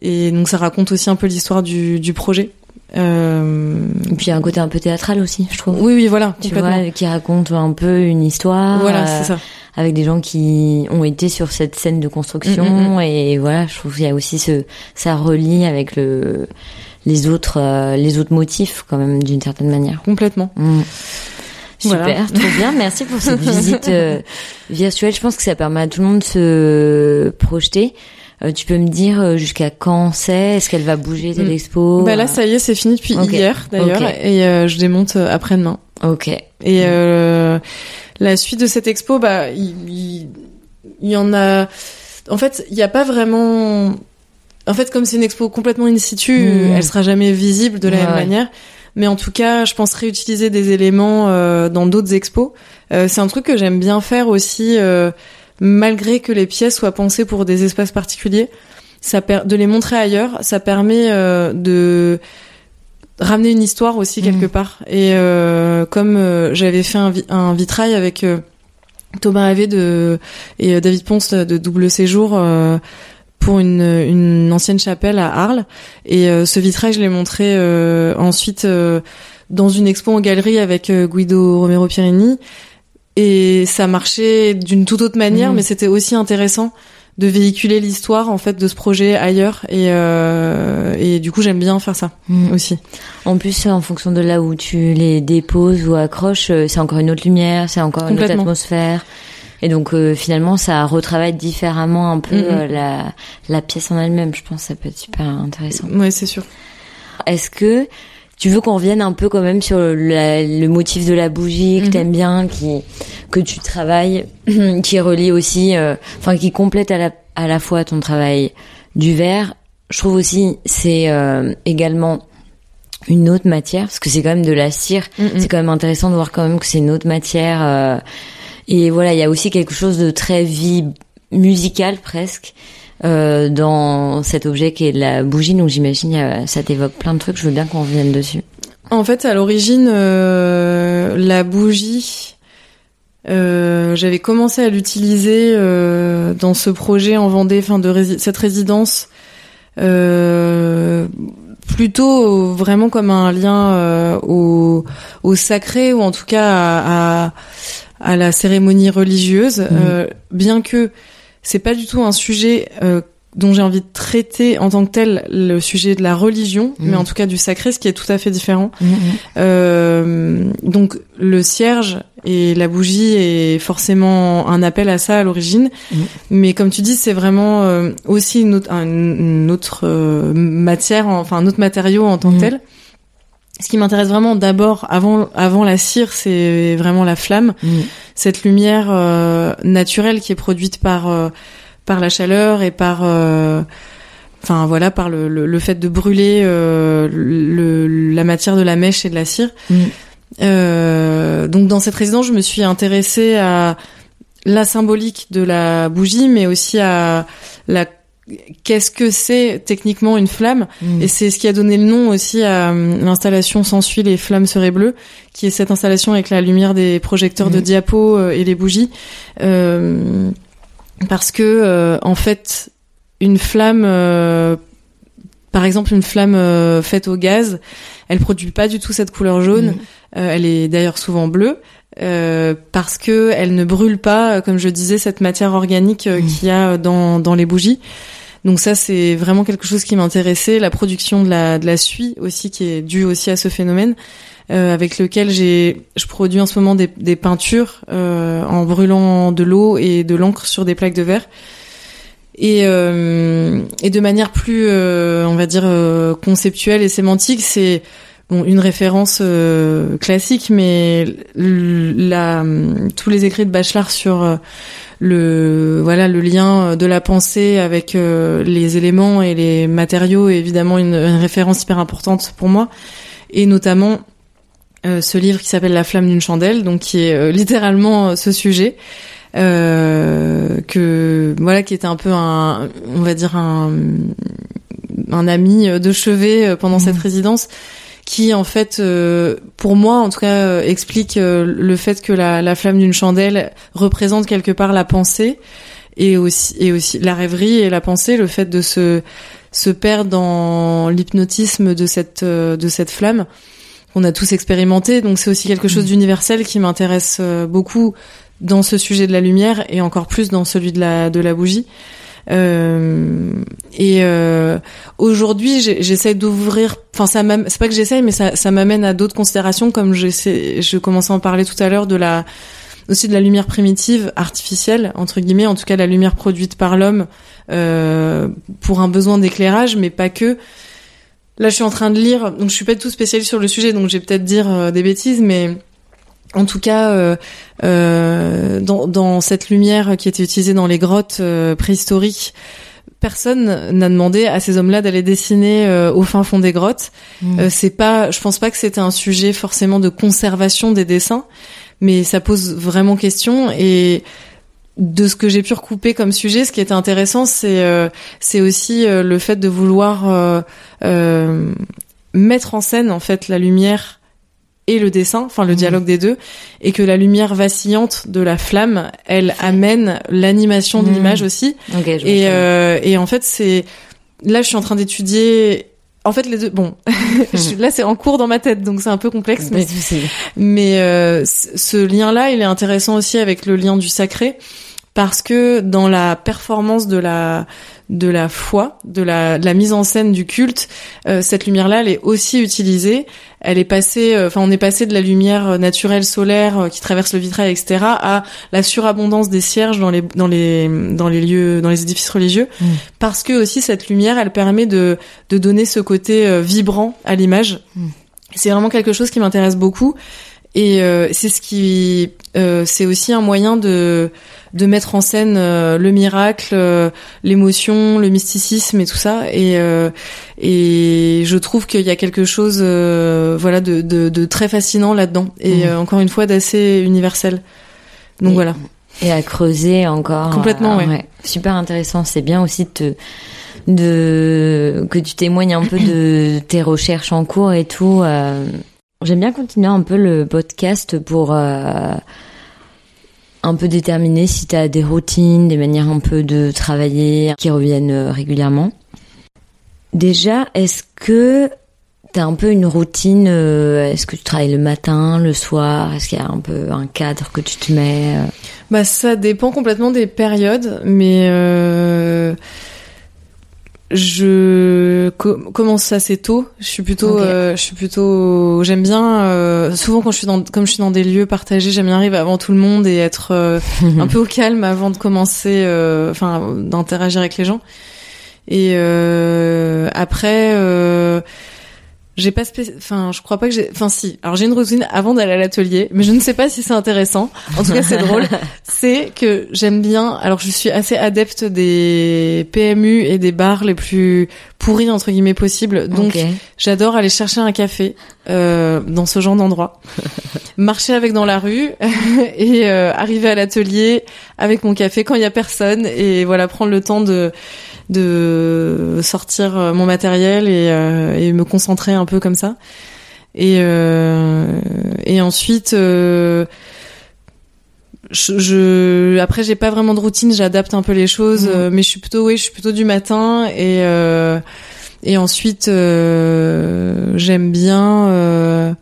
et donc ça raconte aussi un peu l'histoire du, du projet euh, Et puis il y a un côté un peu théâtral aussi, je trouve. oui oui voilà Tu vois, qui raconte un peu une histoire. voilà euh, c'est ça avec des gens qui ont été sur cette scène de construction Mm, mm, et voilà je trouve qu'il y a aussi ce ça relie avec le les autres euh, les autres motifs quand même d'une certaine manière complètement Mm. super Voilà. trop bien merci pour cette visite euh, virtuelle je pense que ça permet à tout le monde de se projeter Euh, tu peux me dire euh, jusqu'à quand c'est? Est-ce qu'elle va bouger telle Mm. expo? Bah là ça y est c'est fini depuis hier d'ailleurs et euh, je démonte après-demain ok Et Mm. euh, la suite de cette expo, bah, il, y en a. En fait, il n'y a pas vraiment. En fait, comme c'est une expo complètement in situ, Mm. elle sera jamais visible de la Ouais, même ouais. manière. Mais en tout cas, je pense réutiliser des éléments dans d'autres expos. C'est un truc que j'aime bien faire aussi, euh, malgré que les pièces soient pensées pour des espaces particuliers. Ça per- de les montrer ailleurs, ça permet euh, de ramener une histoire aussi quelque Mhm. part. Et euh, comme euh, j'avais fait un, vi- un vitrail avec euh, Thomas Havé de et euh, David Ponce de Double Séjour euh, pour une, une ancienne chapelle à Arles. Et euh, ce vitrail, je l'ai montré euh, ensuite euh, dans une expo en galerie avec Guido Romero Pierini. Et ça marchait d'une toute autre manière, Mhm. mais c'était aussi intéressant de véhiculer l'histoire en fait de ce projet ailleurs. Et, euh, et du coup, j'aime bien faire ça Mm. aussi. En plus, en fonction de là où tu les déposes ou accroches, euh, c'est encore une autre lumière, c'est encore une autre atmosphère. Et donc euh, finalement, ça retravaille différemment un peu Mhm. euh, la, la pièce en elle-même. Je pense que ça peut être super intéressant. Ouais, c'est sûr. Est-ce que tu veux qu'on revienne un peu quand même sur la- le motif de la bougie que Mhm. t'aimes bien, qui que tu travailles, qui relie aussi, euh, enfin qui complète à la à la fois ton travail du verre. Je trouve aussi c'est euh, également une autre matière parce que c'est quand même de la cire. Mhm. C'est quand même intéressant de voir quand même que c'est une autre matière. euh, et voilà, il y a aussi quelque chose de très vie musical presque euh, dans cet objet qui est la bougie. Donc j'imagine a- ça t'évoque plein de trucs. Je veux bien qu'on revienne dessus. En fait, à l'origine, euh, la bougie, euh, j'avais commencé à l'utiliser euh, dans ce projet en Vendée, enfin de rési- cette résidence, euh, plutôt vraiment comme un lien euh, au, au sacré ou en tout cas à, à, à la cérémonie religieuse, euh, bien que c'est pas du tout un sujet euh, dont j'ai envie de traiter en tant que tel le sujet de la religion, Mhm. mais en tout cas du sacré, ce qui est tout à fait différent. Euh, donc le cierge et la bougie est forcément un appel à ça à l'origine, mais comme tu dis, c'est vraiment euh, aussi une autre, un- une autre euh, matière, enfin un autre matériau en tant que tel. Ce qui m'intéresse vraiment d'abord, avant avant la cire, c'est vraiment la flamme, Mhm. cette lumière euh, naturelle qui est produite par euh, par la chaleur et par euh, enfin voilà par le, le, le fait de brûler le, la matière de la mèche et de la cire. Euh, donc dans cette résidence, je me suis intéressée à la symbolique de la bougie, mais aussi à la qu'est-ce que c'est techniquement une flamme Mhm. et c'est ce qui a donné le nom aussi à euh, l'installation S'ensuit les flammes seraient bleues, qui est cette installation avec la lumière des projecteurs de Mhm. diapo euh, et les bougies. Euh, parce que, euh, en fait, une flamme, euh, par exemple une flamme faite au gaz, elle produit pas du tout cette couleur jaune. Euh, elle est d'ailleurs souvent bleue. euh, parce que elle ne brûle pas, comme je disais, cette matière organique euh, qu'il y a dans, dans les bougies. Donc ça, c'est vraiment quelque chose qui m'intéressait. La production de la, de la suie aussi, qui est due aussi à ce phénomène, euh, avec lequel j'ai, je produis en ce moment des, des peintures euh, en brûlant de l'eau et de l'encre sur des plaques de verre. Et, euh, et de manière plus, euh, on va dire, euh, conceptuelle et sémantique, c'est bon, une référence euh, classique, mais la, tous les écrits de Bachelard sur le voilà le lien de la pensée avec euh, les éléments et les matériaux est évidemment une, une référence hyper importante pour moi. Et notamment euh, ce livre qui s'appelle La flamme d'une chandelle donc qui est euh, littéralement ce sujet euh, que voilà qui était un peu un on va dire un un ami de chevet pendant cette résidence qui en fait euh, pour moi en tout cas euh, explique euh, le fait que la, la flamme d'une chandelle représente quelque part la pensée et aussi et aussi la rêverie et la pensée le fait de se se perdre dans l'hypnotisme de cette euh, de cette flamme qu'on a tous expérimenté donc c'est aussi quelque chose Mhm. d'universel qui m'intéresse beaucoup dans ce sujet de la lumière et encore plus dans celui de la de la bougie et euh, aujourd'hui, j'ai- j'essaie d'ouvrir. Enfin, ça c'est pas que j'essaye, mais ça, m'amène à d'autres considérations, comme j'essaie, je commençais à en parler tout à l'heure de la aussi de la lumière primitive, artificielle entre guillemets, en tout cas la lumière produite par l'homme euh, pour un besoin d'éclairage, mais pas que. Là, je suis en train de lire, donc je suis pas du tout spécialiste sur le sujet, donc je vais peut-être dire euh, des bêtises, mais en tout cas, euh, euh, dans, dans cette lumière qui était utilisée dans les grottes euh, préhistoriques, personne n'a demandé à ces hommes-là d'aller dessiner euh, au fin fond des grottes. Mhm. Euh, c'est pas, je pense pas que c'était un sujet forcément de conservation des dessins, mais ça pose vraiment question et de ce que j'ai pu recouper comme sujet, ce qui était intéressant, c'est euh, c'est aussi le fait de vouloir mettre en scène en fait la lumière et le dessin, enfin le Mhm. dialogue des deux, et que la lumière vacillante de la flamme, elle amène l'animation de Mhm. l'image aussi. Je Et, euh, et en fait, c'est là, je suis en train d'étudier. En fait, les deux. Bon, là, c'est en cours dans ma tête, donc c'est un peu complexe. Mais, mais euh, ce lien-là, il est intéressant aussi avec le lien du sacré, parce que dans la performance de la de la foi, de la, de la mise en scène du culte, euh, cette lumière-là, elle est aussi utilisée. Elle est passée, euh, enfin, on est passé de la lumière naturelle solaire euh, qui traverse le vitrail, etc., à la surabondance des cierges dans les dans les dans les lieux, dans les édifices religieux, Mm. parce que aussi cette lumière, elle permet de de donner ce côté euh, vibrant à l'image. Mm. C'est vraiment quelque chose qui m'intéresse beaucoup. Et euh, c'est ce qui, euh, c'est aussi un moyen de de mettre en scène euh, le miracle, euh, l'émotion, le mysticisme et tout ça. Et euh, et je trouve qu'il y a quelque chose, euh, voilà, de, de de très fascinant là-dedans. Et Mhm. euh, encore une fois, d'assez universel. Donc Et- voilà. Et à creuser encore. Complètement, euh, ouais. Super intéressant. C'est bien aussi de te, de que tu témoignes un peu de tes recherches en cours et tout. euh. J'aime bien continuer un peu le podcast pour euh, un peu déterminer si tu as des routines, des manières un peu de travailler qui reviennent euh, régulièrement. Déjà, est-ce que tu as un peu une routine euh, Est-ce que tu travailles le matin, le soir? Est-ce qu'il y a un peu un cadre que tu te mets euh? Bah ça dépend complètement des périodes, mais je co- commence assez tôt. Je suis plutôt, euh, je suis plutôt, j'aime bien. euh, souvent quand je suis dans, comme je suis dans des lieux partagés, j'aime bien arriver avant tout le monde et être euh, un peu au calme avant de commencer, euh, enfin d'interagir avec les gens. Et euh, après. Euh, j'ai pas enfin je crois pas que j'ai enfin si alors j'ai une routine avant d'aller à l'atelier mais je ne sais pas si c'est intéressant en tout cas c'est drôle c'est que j'aime bien alors je suis assez adepte des PMU et des bars les plus pourris entre guillemets possibles. Donc j'adore aller chercher un café euh, dans ce genre d'endroit. Marcher avec dans la rue et euh, arriver à l'atelier avec mon café quand il y a personne et voilà prendre le temps de de sortir euh, mon matériel et, euh, et me concentrer un peu comme ça. Et euh, et ensuite euh, je, je après j'ai pas vraiment de routine j'adapte un peu les choses Mhm. euh, mais je suis plutôt oui je suis plutôt du matin et euh, et ensuite euh, j'aime bien euh,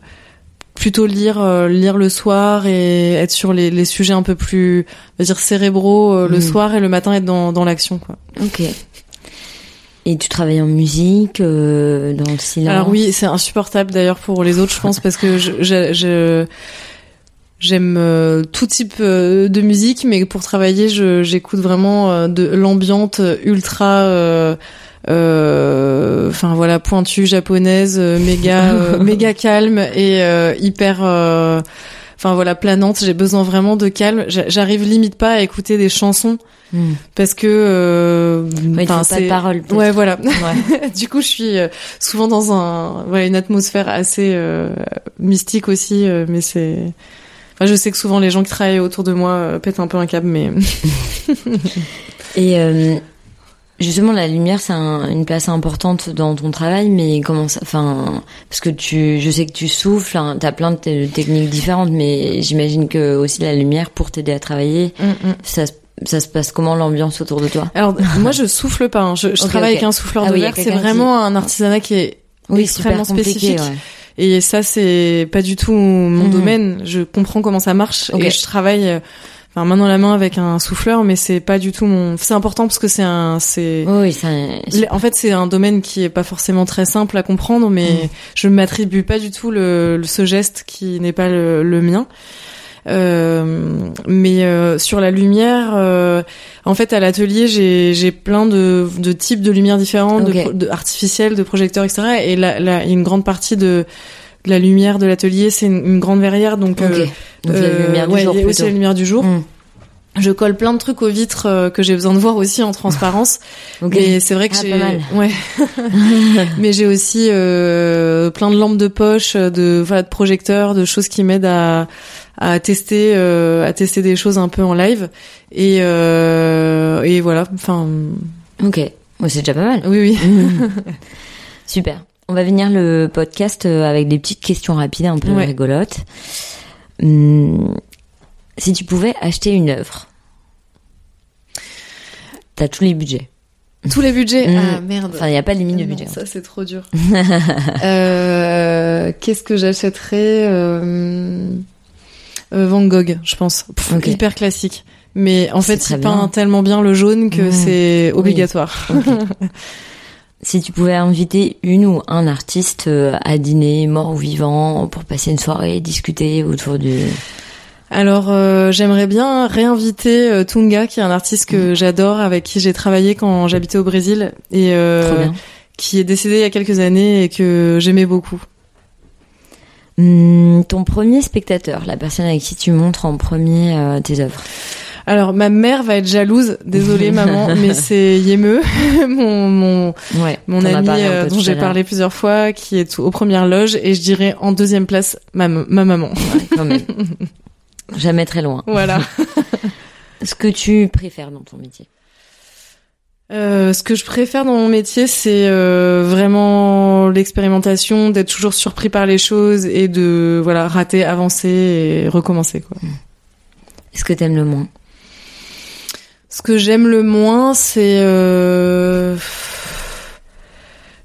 plutôt lire euh, lire le soir et être sur les, les sujets un peu plus on va dire cérébraux euh, le Mhm. soir et le matin être dans dans l'action quoi Ok. Et tu travailles en musique, euh, dans le silence? Alors oui, c'est insupportable d'ailleurs pour les autres, je pense, parce que je, je, je- j'aime euh, tout type euh, de musique, mais pour travailler, je, j'écoute vraiment euh, de l'ambiante ultra, euh, euh, enfin voilà, pointue japonaise, euh, méga, méga calme et euh, hyper. euh, Enfin voilà, planante, j'ai besoin vraiment de calme. J'a- J'arrive limite pas à écouter des chansons Hmm. parce que euh, Ouais, pas de peut-être. Ouais, voilà. Ouais. du coup, je suis souvent dans un, voilà, une atmosphère assez euh, mystique aussi, euh, mais c'est. Enfin, je sais que souvent les gens qui travaillent autour de moi euh, pètent un peu un câble, mais Et euh, justement, la lumière, c'est un- une place importante dans ton travail, mais comment ça, enfin, parce que tu, je sais que tu souffles, hein, t'as plein de te- techniques différentes, mais j'imagine que aussi la lumière pour t'aider à travailler, ça, se- ça se passe comment l'ambiance autour de toi? Alors moi je souffle pas. hein. Je, travaille ok. avec un souffleur Ah de oui, verre. C'est qui- vraiment un artisanat qui est extrêmement super compliqué, spécifique. ouais. Et ça, c'est pas du tout mon Mhm. domaine. Je comprends comment ça marche et je travaille, euh, enfin, main dans la main avec un souffleur, mais c'est pas du tout mon. C'est important parce que c'est un, c'est. Oui, Les- En fait, c'est un domaine qui est pas forcément très simple à comprendre, mais Mm. je ne m'attribue pas du tout le, le- ce geste qui n'est pas le, le mien. Euh, mais euh, sur la lumière, euh, en fait, à l'atelier, j'ai j'ai plein de, de types de lumières différentes, de Ok. pro- de, artificielles, de projecteurs, etc. Et là, y une grande partie de, de la lumière de l'atelier, c'est une, une grande verrière, donc. ok. euh, Donc la euh, lumière du ouais, jour il y a aussi plutôt. la lumière du jour. Hmm. Je colle plein de trucs aux vitres euh, que j'ai besoin de voir aussi en transparence. Ok. Mais c'est vrai que Ah, j'ai ouais. Mais j'ai aussi euh, plein de lampes de poche, de voilà, de projecteurs, de choses qui m'aident à à tester euh, à tester des choses un peu en live et euh, et voilà, enfin Ok. C'est déjà pas mal. oui oui. Super. On va venir le podcast euh, avec des petites questions rapides, un peu Ouais. rigolotes. Hum, si tu pouvais acheter une œuvre, t'as tous les budgets. Tous les budgets? Mm. Ah merde. Enfin, il n'y a pas de limite de non, budget. ça c'est trop dur. euh, Qu'est-ce que j'achèterais euh, Van Gogh, je pense. Pff. Hyper classique. Mais en fait, il bien. peint tellement bien le jaune que Mmh. c'est Oui. obligatoire. Si tu pouvais inviter une ou un artiste euh, à dîner, mort ou vivant, pour passer une soirée, discuter autour du... Alors, euh, j'aimerais bien réinviter euh, Tunga, qui est un artiste que j'adore, avec qui j'ai travaillé quand j'habitais au Brésil et euh, qui est décédé il y a quelques années et que j'aimais beaucoup. Hum, ton premier spectateur, la personne avec qui tu montres en premier euh, tes œuvres. Alors, ma mère va être jalouse, désolée maman, mais c'est Yemeux, mon mon Ouais. mon ami euh, dont j'ai parlé plusieurs fois, qui est aux premières loges, et je dirais en deuxième place ma ma maman. Ouais, quand même. Jamais très loin. voilà. Ce que tu préfères dans ton métier? Euh, ce que je préfère dans mon métier, c'est euh, vraiment l'expérimentation, d'être toujours surpris par les choses et de voilà rater, avancer et recommencer quoi. Est-ce que t'aimes le moins? Ce que j'aime le moins, c'est euh,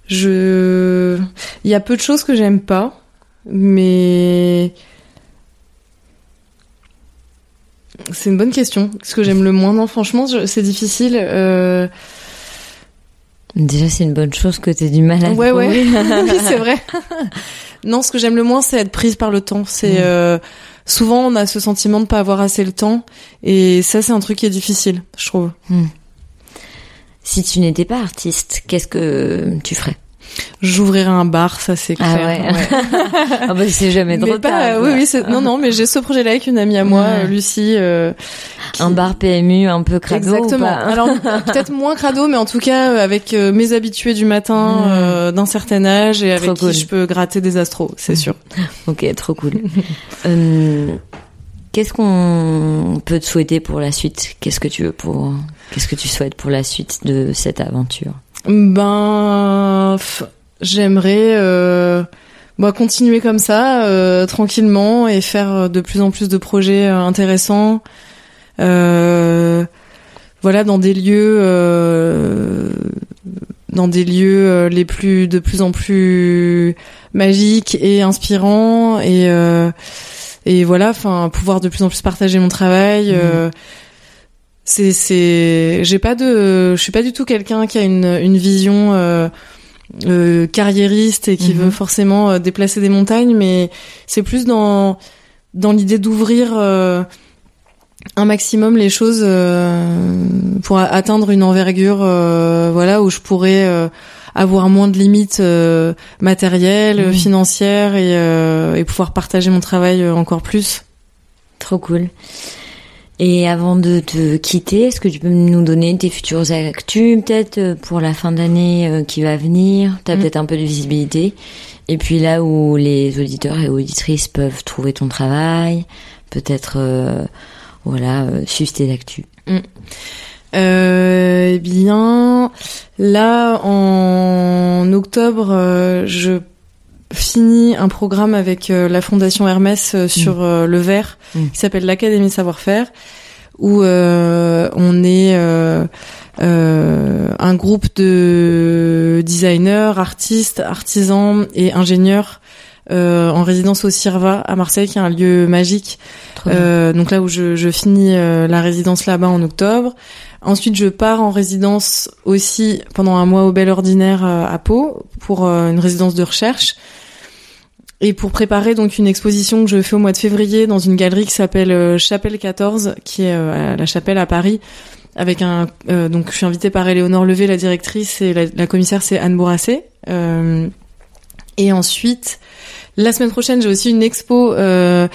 je il y a peu de choses que j'aime pas, mais c'est une bonne question. Ce que j'aime le moins, non, franchement, c'est difficile. Euh... Déjà, c'est une bonne chose que t'aies du mal à Ouais, oui, c'est vrai. non, ce que j'aime le moins, c'est être prise par le temps. C'est Mm. euh, souvent on a ce sentiment de pas avoir assez le temps, et ça, c'est un truc qui est difficile, je trouve. Si tu n'étais pas artiste, qu'est-ce que tu ferais? J'ouvrirai un bar, ça c'est Ah clair. ouais. Ah bah c'est jamais Mais trop tard. oui, oui, non, non, mais j'ai ce projet-là avec une amie à moi, Ouais. Lucie. euh, qui- Un bar PMU un peu crado Exactement. ou pas Alors peut-être moins crado, mais en tout cas euh, avec euh, mes habitués du matin Mm. euh, d'un certain âge et avec Trop qui cool. je peux gratter des astros, c'est sûr. Ok, trop cool. Qu'est-ce qu'on peut te souhaiter pour la suite? Qu'est-ce que tu veux pour Qu'est-ce que tu souhaites pour la suite de cette aventure? Ben, j'aimerais euh, bah, continuer comme ça, euh, tranquillement, et faire de plus en plus de projets euh, intéressants. Euh, voilà, dans des lieux, euh, dans des lieux les plus, de plus en plus magiques et inspirants, et euh, et voilà, enfin, pouvoir de plus en plus partager mon travail. euh, c'est c'est j'ai pas de je suis pas du tout quelqu'un qui a une une vision euh, euh, carriériste et qui Mhm. veut forcément euh, déplacer des montagnes mais c'est plus dans dans l'idée d'ouvrir euh, un maximum les choses pour atteindre une envergure voilà où je pourrais avoir moins de limites matérielles Mhm. financières et, et pouvoir partager mon travail encore plus Trop cool. Et avant de te quitter, est-ce que tu peux nous donner tes futures actus, peut-être euh, pour la fin d'année euh, qui va venir? T'as Mm. peut-être un peu de visibilité. Et puis là où les auditeurs et auditrices peuvent trouver ton travail, peut-être, euh, voilà, suivre tes actus. Euh, eh bien, là, en octobre, je finis un programme avec euh, la Fondation Hermès euh, sur euh, le verre, Mm. qui s'appelle l'Académie Savoir-faire, où euh, on est euh, euh, un groupe de designers, artistes, artisans et ingénieurs euh, en résidence au CIRVA à Marseille, qui est un lieu magique euh, donc là où je, je finis euh, la résidence là-bas en octobre. Ensuite, je pars en résidence aussi pendant un mois au Bel Ordinaire à Pau pour une résidence de recherche et pour préparer donc une exposition que je fais au mois de février dans une galerie qui s'appelle euh, Chapelle 14, qui est euh, à la Chapelle à Paris. Avec un euh, donc je suis invitée par Éléonore Levé, la directrice, et la, la commissaire c'est Anne Bourrassé. Euh, et ensuite, la semaine prochaine, j'ai aussi une expo euh,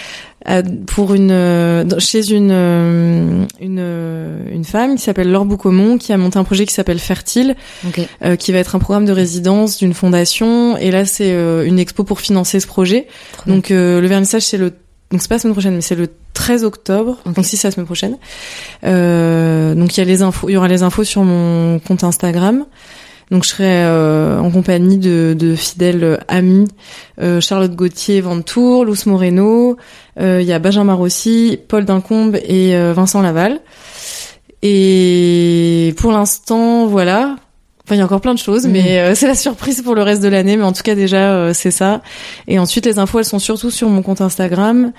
pour une euh, chez une euh, une euh, une femme qui s'appelle Laure Boucaumont qui a monté un projet qui s'appelle Fertile euh, qui va être un programme de résidence d'une fondation et là c'est une expo pour financer ce projet. Donc le vernissage c'est le donc c'est pas la semaine prochaine mais c'est le 13 octobre donc si c'est la semaine prochaine. Euh, donc il y a les infos il y aura les infos sur mon compte Instagram. Donc je serai euh, en compagnie de, fidèles amis, euh, Charlotte Gauthier, Ventour, Luce Moreno, euh, il y a Benjamin Rossi, Paul Dincombe et euh, Vincent Laval. Et pour l'instant, voilà. Enfin, il y a encore plein de choses, Mhm. mais euh, c'est la surprise pour le reste de l'année. Mais en tout cas, déjà, euh, c'est ça. Et ensuite, les infos, elles sont surtout sur mon compte Instagram.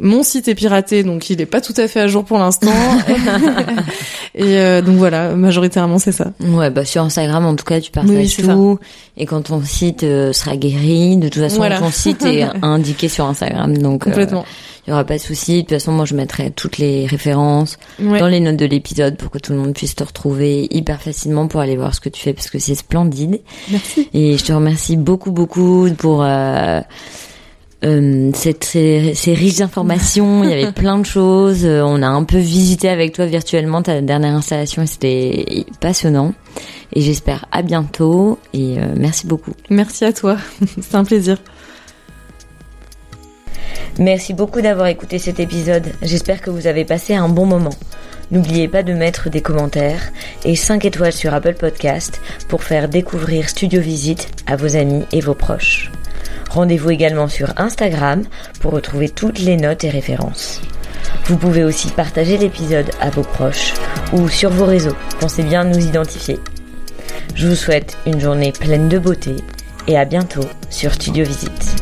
Mon site est piraté, donc il est pas tout à fait à jour pour l'instant. et euh, donc voilà, majoritairement, c'est ça. Ouais, bah sur Instagram, en tout cas, tu partages Oui, tout. Et quand ton site euh, sera guéri, de toute façon, Voilà. ton site est indiqué sur Instagram, donc euh, Complètement. Il y aura pas de souci. De toute façon, moi, je mettrai toutes les références Ouais. dans les notes de l'épisode pour que tout le monde puisse te retrouver hyper facilement pour aller voir ce que tu fais parce que c'est splendide. Merci. Et je te remercie beaucoup, beaucoup pour euh, euh, cette, ces, ces riches informations. Il y avait plein de choses. Euh, On a un peu visité avec toi virtuellement ta dernière installation et c'était passionnant. Et j'espère à bientôt. Et euh, merci beaucoup. Merci à toi. c'est un plaisir. Merci beaucoup d'avoir écouté cet épisode. J'espère que vous avez passé un bon moment. N'oubliez pas de mettre des commentaires et 5 étoiles sur Apple Podcast pour faire découvrir Studio Visite à vos amis et vos proches. Rendez-vous également sur Instagram pour retrouver toutes les notes et références. Vous pouvez aussi partager l'épisode à vos proches ou sur vos réseaux. Pensez bien nous identifier. Je vous souhaite une journée pleine de beauté et à bientôt sur Studio Visite.